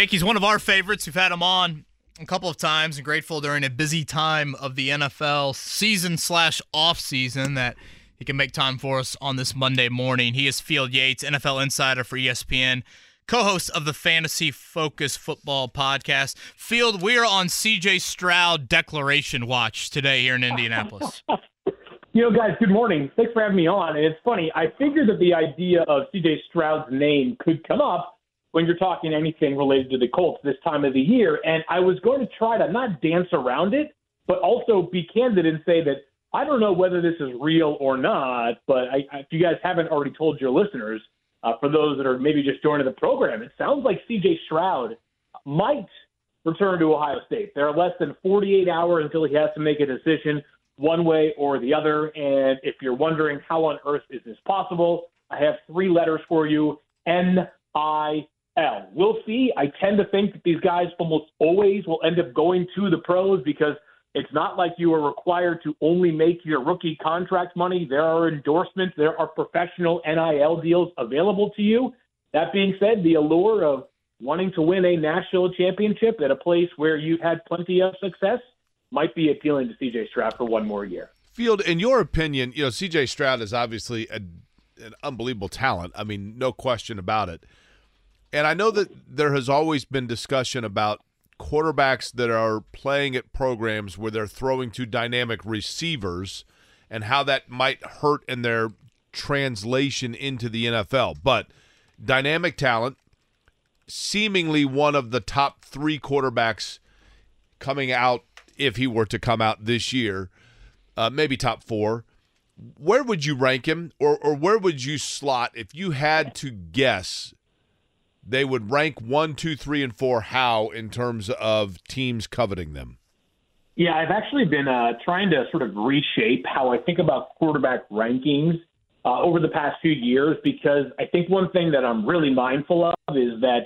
Yankees, one of our favorites. We've had him on a couple of times and grateful during a busy time of the NFL season slash off season that he can make time for us on this Monday morning. He is Field Yates, NFL insider for ESPN, co-host of the Fantasy Focus Football podcast. Field, we are on CJ Stroud declaration watch today here in Indianapolis. You know, guys, good morning. Thanks for having me on. And it's funny, I figured that the idea of CJ Stroud's name could come up when you're talking anything related to the Colts this time of the year. And I was going to try to not dance around it, but also be candid and say that I don't know whether this is real or not. But I, if you guys haven't already told your listeners, uh, for those that are maybe just joining the program, it sounds like CJ Stroud might return to Ohio State. There are less than 48 hours until he has to make a decision one way or the other. And if you're wondering how on earth is this possible, I have three letters for you N I L. We'll see. I tend to think that these guys almost always will end up going to the pros because it's not like you are required to only make your rookie contract money. There are endorsements, there are professional NIL deals available to you. That being said, the allure of wanting to win a national championship at a place where you've had plenty of success might be appealing to CJ Stroud for one more year. Field, in your opinion, you know CJ Stroud is obviously a, an unbelievable talent. I mean, no question about it. And I know that there has always been discussion about quarterbacks that are playing at programs where they're throwing to dynamic receivers and how that might hurt in their translation into the NFL. But dynamic talent, seemingly one of the top three quarterbacks coming out if he were to come out this year, uh, maybe top four. Where would you rank him, or or where would you slot if you had to guess? They would rank one, two, three, and four. How in terms of teams coveting them? Yeah, I've actually been uh, trying to sort of reshape how I think about quarterback rankings uh, over the past few years because I think one thing that I'm really mindful of is that,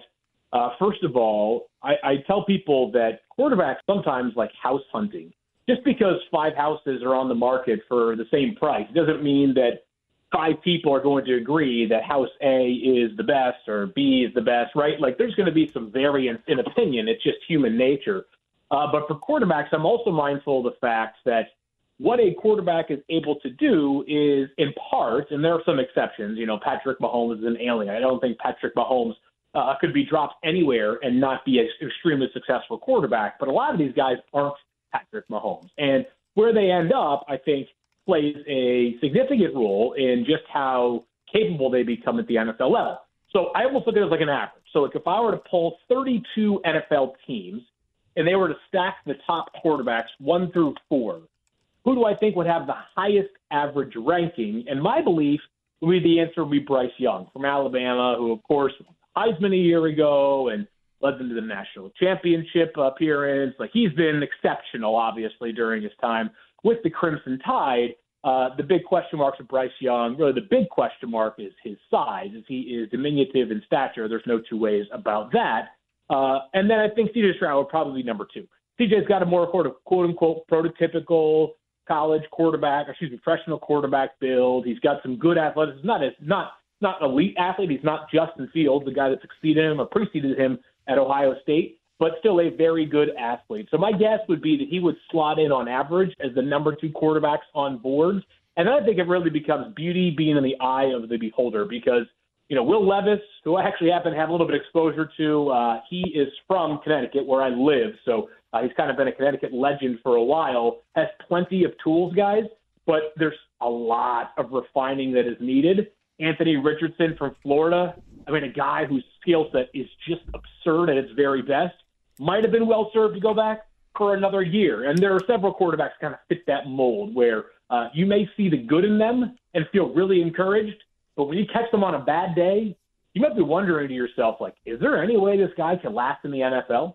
uh, first of all, I, I tell people that quarterbacks sometimes like house hunting. Just because five houses are on the market for the same price doesn't mean that five people are going to agree that house A is the best or B is the best, right? Like there's going to be some variance in opinion. It's just human nature. Uh, but for quarterbacks, I'm also mindful of the fact that what a quarterback is able to do is, in part, and there are some exceptions. You know, Patrick Mahomes is an alien. I don't think Patrick Mahomes uh, could be dropped anywhere and not be an extremely successful quarterback. But a lot of these guys aren't Patrick Mahomes. And where they end up, I think, plays a significant role in just how capable they become at the NFL level. So I almost look at it as like an average. So like if I were to pull 32 NFL teams and they were to stack the top quarterbacks one through four, who do I think would have the highest average ranking? And my belief would be the answer would be Bryce Young from Alabama, who of course Heisman a year ago and led them to the national championship appearance. Like he's been exceptional, obviously, during his time with the Crimson Tide. Uh, the big question marks of Bryce Young, really the big question mark is his size, as he is diminutive in stature. There's no two ways about that. Uh, and then I think CJ Stroud would probably be number two. CJ's got a more sort of quote unquote prototypical college quarterback, excuse me, professional quarterback build. He's got some good athleticism. Not as not not elite athlete. He's not Justin Fields, the guy that succeeded him or preceded him at Ohio State, but still a very good athlete. So my guess would be that he would slot in on average as the number two quarterbacks on boards. And then I think it really becomes beauty being in the eye of the beholder because, you know, Will Levis, who I actually happen to have a little bit of exposure to, uh, he is from Connecticut where I live. So uh, he's kind of been a Connecticut legend for a while, has plenty of tools, guys, but there's a lot of refining that is needed. Anthony Richardson from Florida. I mean, a guy whose skill set is just absurd at its very best. Might have been well served to go back for another year. And there are several quarterbacks kind of fit that mold where uh, you may see the good in them and feel really encouraged, but when you catch them on a bad day, you might be wondering to yourself, like, is there any way this guy can last in the NFL?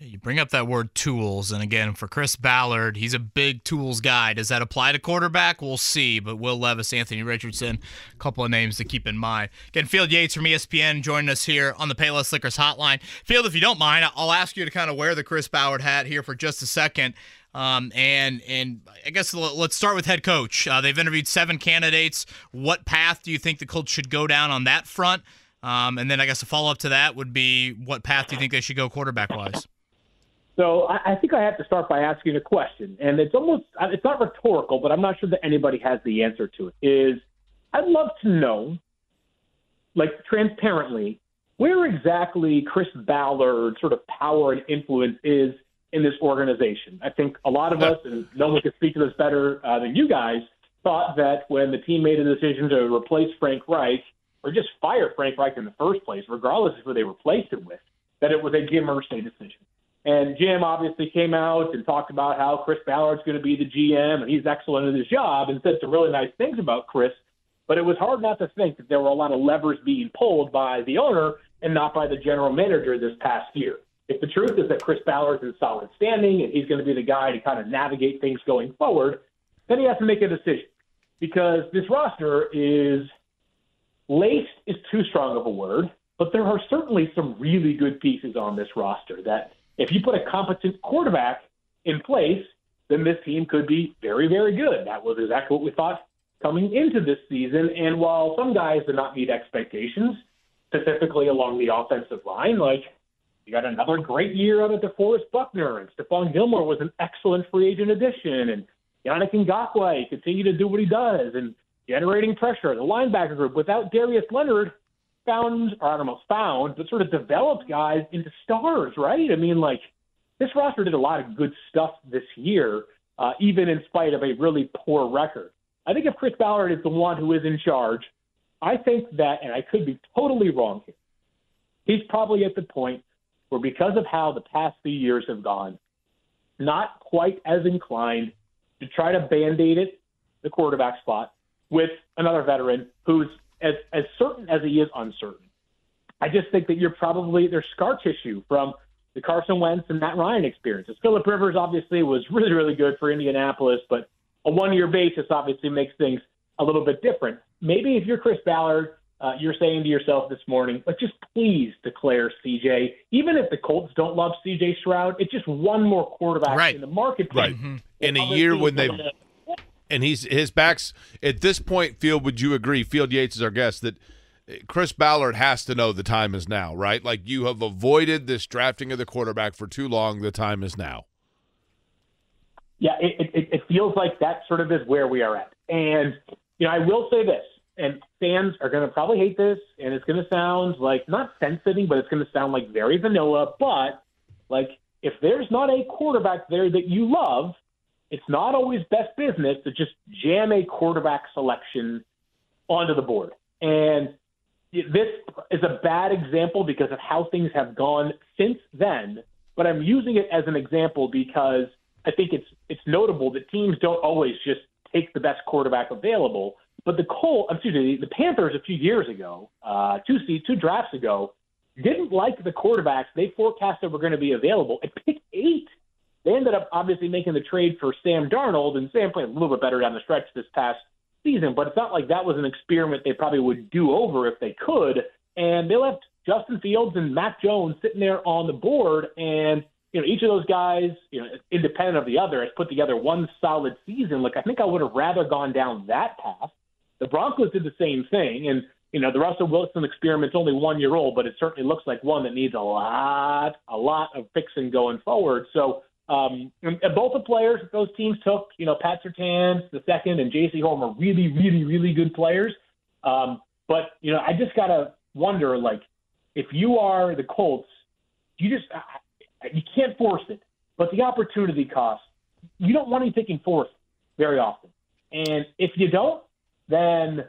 You bring up that word tools, and again, for Chris Ballard, he's a big tools guy. Does that apply to quarterback? We'll see. But Will Levis, Anthony Richardson, a couple of names to keep in mind. Again, Field Yates from ESPN joining us here on the Payless Liquors Hotline. Field, if you don't mind, I'll ask you to kind of wear the Chris Ballard hat here for just a second. Um, and and I guess let's start with head coach. Uh, they've interviewed seven candidates. What path do you think the Colts should go down on that front? Um, and then I guess a follow up to that would be what path do you think they should go quarterback wise? So I, I think I have to start by asking a question, and it's almost it's not rhetorical, but I'm not sure that anybody has the answer to it. Is I'd love to know, like transparently, where exactly Chris Ballard's sort of power and influence is in this organization. I think a lot of us, and no one can speak to this better uh, than you guys, thought that when the team made a decision to replace Frank Reich or just fire Frank Reich in the first place, regardless of who they replaced it with, that it was a Jim Irsay decision. And Jim obviously came out and talked about how Chris Ballard's going to be the GM and he's excellent at his job and said some really nice things about Chris. But it was hard not to think that there were a lot of levers being pulled by the owner and not by the general manager this past year. If the truth is that Chris Ballard's in solid standing and he's going to be the guy to kind of navigate things going forward, then he has to make a decision because this roster is laced is too strong of a word, but there are certainly some really good pieces on this roster that if you put a competent quarterback in place, then this team could be very, very good. That was exactly what we thought coming into this season. And while some guys did not meet expectations, specifically along the offensive line, like you got another great year out of DeForest Buckner, and Stephon Gilmore was an excellent free agent addition, and Yannick Ngakoue continued to do what he does and generating pressure. The linebacker group without Darius Leonard found, or I don't know, found, but sort of developed guys into stars, right? I mean, like this roster did a lot of good stuff this year, uh, even in spite of a really poor record. I think if Chris Ballard is the one who is in charge, I think that, and I could be totally wrong here, he's probably at the point where, because of how the past few years have gone, not quite as inclined to try to band aid it, the quarterback spot, with another veteran who's as as certain as he is uncertain. I just think that you're probably there's scar tissue from the Carson Wentz and Matt Ryan experiences. Philip Rivers obviously was really really good for Indianapolis, but a one year basis obviously makes things a little bit different. Maybe if you're Chris Ballard, uh, you're saying to yourself this morning, but just please declare CJ. Even if the Colts don't love CJ Stroud, it's just one more quarterback right. in the market. Right. Mm-hmm. In a year when they and he's his backs at this point. Field, would you agree? Field Yates is our guest that Chris Ballard has to know the time is now, right? Like you have avoided this drafting of the quarterback for too long. The time is now. Yeah, it, it, it feels like that sort of is where we are at. And you know, I will say this, and fans are going to probably hate this, and it's going to sound like not sensitive, but it's going to sound like very vanilla. But like, if there's not a quarterback there that you love, it's not always best business to just jam a quarterback selection onto the board. And this is a bad example because of how things have gone since then. But I'm using it as an example because I think it's it's notable that teams don't always just take the best quarterback available. But the Cole, excuse me, the Panthers a few years ago, uh, two two drafts ago, didn't like the quarterbacks they forecasted were going to be available at pick eight. Ended up obviously making the trade for Sam Darnold, and Sam played a little bit better down the stretch this past season, but it's not like that was an experiment they probably would do over if they could. And they left Justin Fields and Mac Jones sitting there on the board, and you know each of those guys, you know, independent of the other, has put together one solid season. Like I think I would have rather gone down that path. The Broncos did the same thing, and you know the Russell Wilson experiment's only one year old, but it certainly looks like one that needs a lot, a lot of fixing going forward. So um, and, and both the players that those teams took, you know, Pat Surtain, the second, and Jaycee Horn are really, really, really good players. Um, but you know, I just gotta wonder, like, if you are the Colts, you just you can't force it, but the opportunity cost, you don't want to be taking fourth very often. And if you don't, then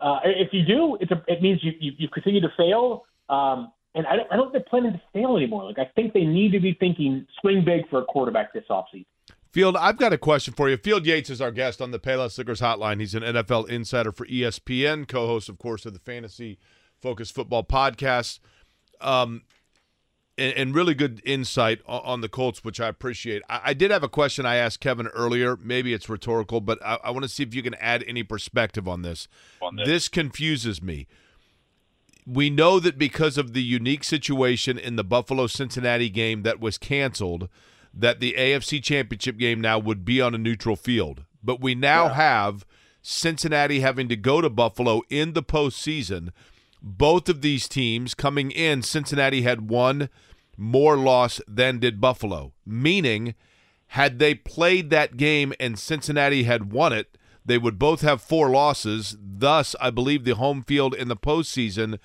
uh, if you do, it's a, it means you, you, you continue to fail. Um, and I don't, I don't think they're planning to fail anymore. Like, I think they need to be thinking swing big for a quarterback this offseason. Field, I've got a question for you. Field Yates is our guest on the Payless Liquors Hotline. He's an NFL insider for ESPN, co-host, of course, of the Fantasy Focus Football Podcast. Um, and, and really good insight on, on, the Colts, which I appreciate. I, I, did have a question I asked Kevin earlier. Maybe it's rhetorical, but I, I want to see if you can add any perspective on this. on this. This confuses me. We know that because of the unique situation in the Buffalo Cincinnati game that was canceled, that the AFC Championship game now would be on a neutral field. But we now yeah. have Cincinnati having to go to Buffalo in the postseason. Both of these teams coming in, Cincinnati had one more loss than did Buffalo, meaning had they played that game and Cincinnati had won it, they would both have four losses. Thus, I believe the home field in the postseason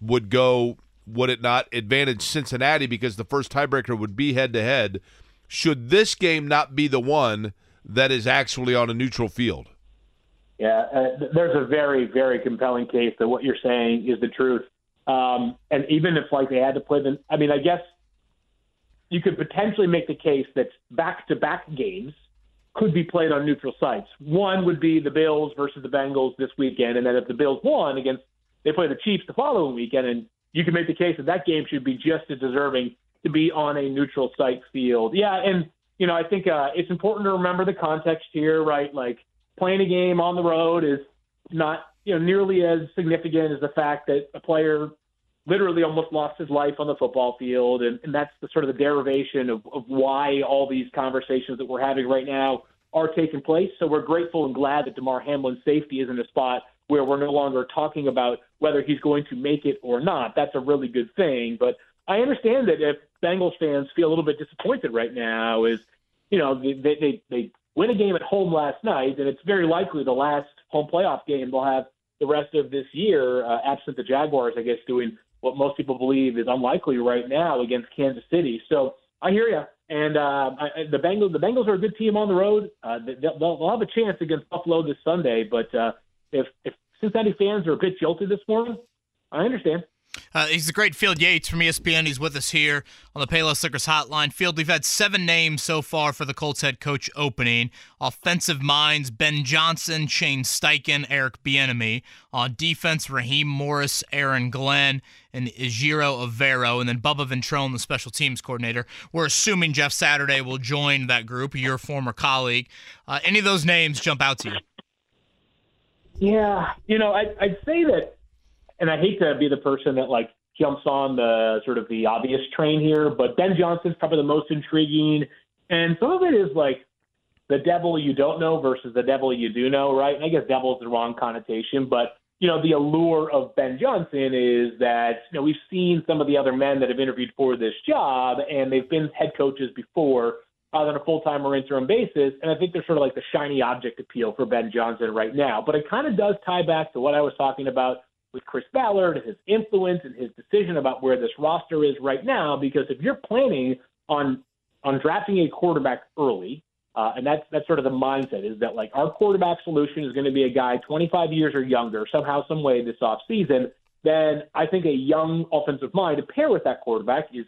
would go, would it not, advantage Cincinnati because the first tiebreaker would be head to head. Should this game not be the one that is actually on a neutral field? Yeah, uh, there's a very, very compelling case that what you're saying is the truth. Um, and even if like they had to play them, I mean, I guess you could potentially make the case that back-to-back games could be played on neutral sites. One would be the Bills versus the Bengals this weekend, and then if the Bills won against, they play the Chiefs the following weekend, and you can make the case that that game should be just as deserving to be on a neutral site field. Yeah, and you know, I think uh, it's important to remember the context here, right? Like playing a game on the road is not you know nearly as significant as the fact that a player literally almost lost his life on the football field, and, and that's the sort of the derivation of, of why all these conversations that we're having right now are taking place. So we're grateful and glad that Damar Hamlin's safety is in a spot where we're no longer talking about whether he's going to make it or not. That's a really good thing. But I understand that if Bengals fans feel a little bit disappointed right now, is you know they they they win a game at home last night, and it's very likely the last home playoff game they'll have the rest of this year, uh, absent the Jaguars, I guess, doing what most people believe is unlikely right now against Kansas City. So I hear you. And uh, I, the Bengals, the Bengals are a good team on the road. Uh, they'll, they'll have a chance against Buffalo this Sunday. But uh, if if Cincinnati fans are a bit jilted this morning, I understand. Uh, he's the great Field Yates from ESPN. He's with us here on the Payless Liquors Hotline. Field, we've had seven names so far for the Colts head coach opening. Offensive minds: Ben Johnson, Shane Steichen, Eric Bieniemy. On defense: Raheem Morris, Aaron Glenn, and Ejiro Evero, and then Bubba Ventrone, the special teams coordinator. We're assuming Jeff Saturday will join that group. Your former colleague. Uh, any of those names jump out to you? Yeah, you know, I, I'd say that and I hate to be the person that like jumps on the sort of the obvious train here, but Ben Johnson's probably the most intriguing. And some of it is like the devil you don't know versus the devil you do know, right? And I guess devil is the wrong connotation, but you know, the allure of Ben Johnson is that, you know, we've seen some of the other men that have interviewed for this job and they've been head coaches before either on a full time or interim basis. And I think they're sort of like the shiny object appeal for Ben Johnson right now. But it kind of does tie back to what I was talking about with Chris Ballard and his influence and his decision about where this roster is right now. Because if you're planning on on drafting a quarterback early, uh, and that's that's sort of the mindset is that like our quarterback solution is going to be a guy 25 years or younger somehow some way this off season. Then I think a young offensive mind to pair with that quarterback is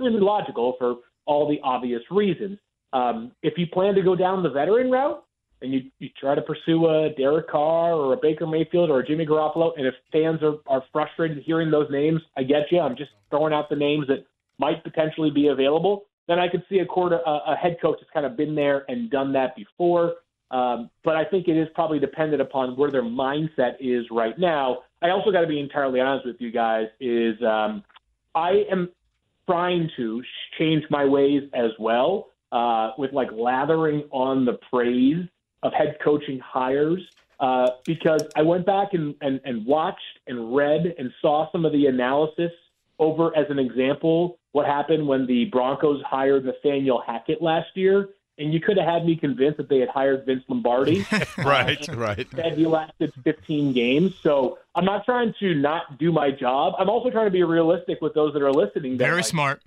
really logical for all the obvious reasons. Um, if you plan to go down the veteran route, and you, you try to pursue a Derek Carr or a Baker Mayfield or a Jimmy Garoppolo, and if fans are, are frustrated hearing those names, I get you. I'm just throwing out the names that might potentially be available. Then I could see a quarter a, a head coach that's kind of been there and done that before. Um, but I think it is probably dependent upon where their mindset is right now. I also got to be entirely honest with you guys. Is um, I am trying to change my ways as well uh, with like lathering on the praise of head coaching hires uh, because I went back and, and, and watched and read and saw some of the analysis over as an example what happened when the Broncos hired Nathaniel Hackett last year. And you could have had me convinced that they had hired Vince Lombardi. right, uh, right. Said he lasted 15 games. So I'm not trying to not do my job. I'm also trying to be realistic with those that are listening. Very like, smart.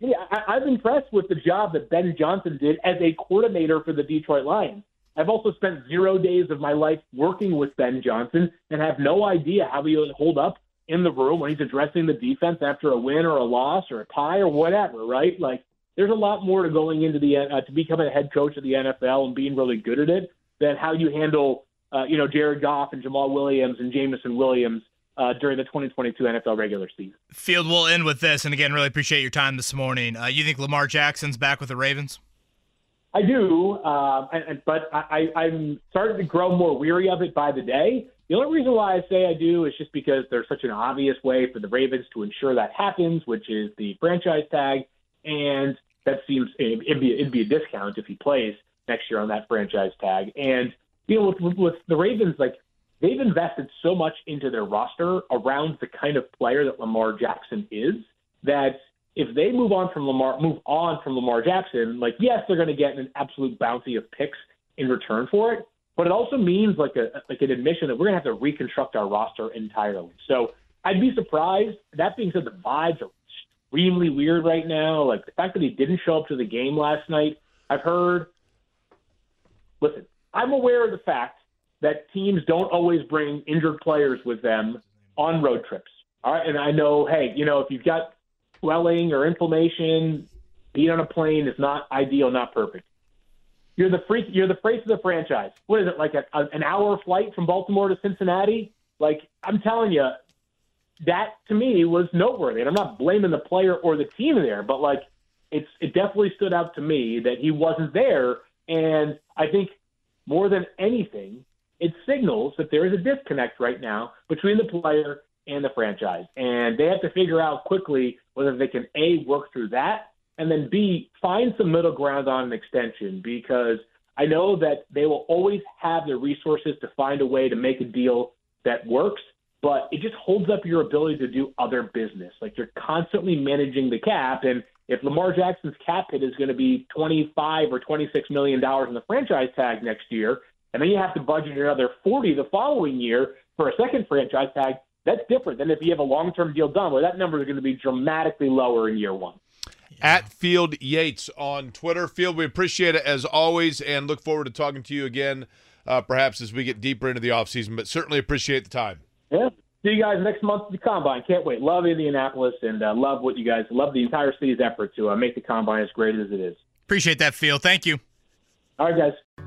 Yeah, I, I'm impressed with the job that Ben Johnson did as a coordinator for the Detroit Lions. I've also spent zero days of my life working with Ben Johnson and have no idea how he would hold up in the room when he's addressing the defense after a win or a loss or a tie or whatever, right? Like, there's a lot more to going into the uh, to becoming a head coach of the NFL and being really good at it than how you handle, uh, you know, Jared Goff and Jamaal Williams and Jameson Williams uh, during the 2022 NFL regular season. Field, we'll end with this. And again, really appreciate your time this morning. Uh, you think Lamar Jackson's back with the Ravens? I do, uh, and, but I, I'm starting to grow more weary of it by the day. The only reason why I say I do is just because there's such an obvious way for the Ravens to ensure that happens, which is the franchise tag, and that seems it'd be it'd be a discount if he plays next year on that franchise tag. And you know, with, with the Ravens, like they've invested so much into their roster around the kind of player that Lamar Jackson is that if they move on from Lamar, move on from Lamar Jackson, like yes, they're going to get an absolute bounty of picks in return for it, but it also means like a like an admission that we're going to have to reconstruct our roster entirely. So I'd be surprised. That being said, the vibes are extremely weird right now. Like the fact that he didn't show up to the game last night. I've heard. Listen, I'm aware of the fact that teams don't always bring injured players with them on road trips. All right, and I know, hey, you know, if you've got swelling or inflammation, being on a plane is not ideal, not perfect. You're the freak. You're the face of the franchise. What is it like? A, a, an hour flight from Baltimore to Cincinnati? Like I'm telling you, that to me was noteworthy. And I'm not blaming the player or the team there, but like it's it definitely stood out to me that he wasn't there. And I think more than anything, it signals that there is a disconnect right now between the player and the franchise. And they have to figure out quickly whether they can A, work through that, and then B, find some middle ground on an extension because I know that they will always have the resources to find a way to make a deal that works, but it just holds up your ability to do other business. Like you're constantly managing the cap. And if Lamar Jackson's cap hit is going to be 25 or 26 million dollars in the franchise tag next year, and then you have to budget another 40 the following year for a second franchise tag, that's different than if you have a long term deal done where that number is going to be dramatically lower in year one. At Field Yates on Twitter. Field, we appreciate it as always and look forward to talking to you again, uh, perhaps as we get deeper into the offseason, but certainly appreciate the time. Yeah. See you guys next month at the Combine. Can't wait. Love Indianapolis and uh, love what you guys love the entire city's effort to uh, make the Combine as great as it is. Appreciate that, Field. Thank you. All right, guys.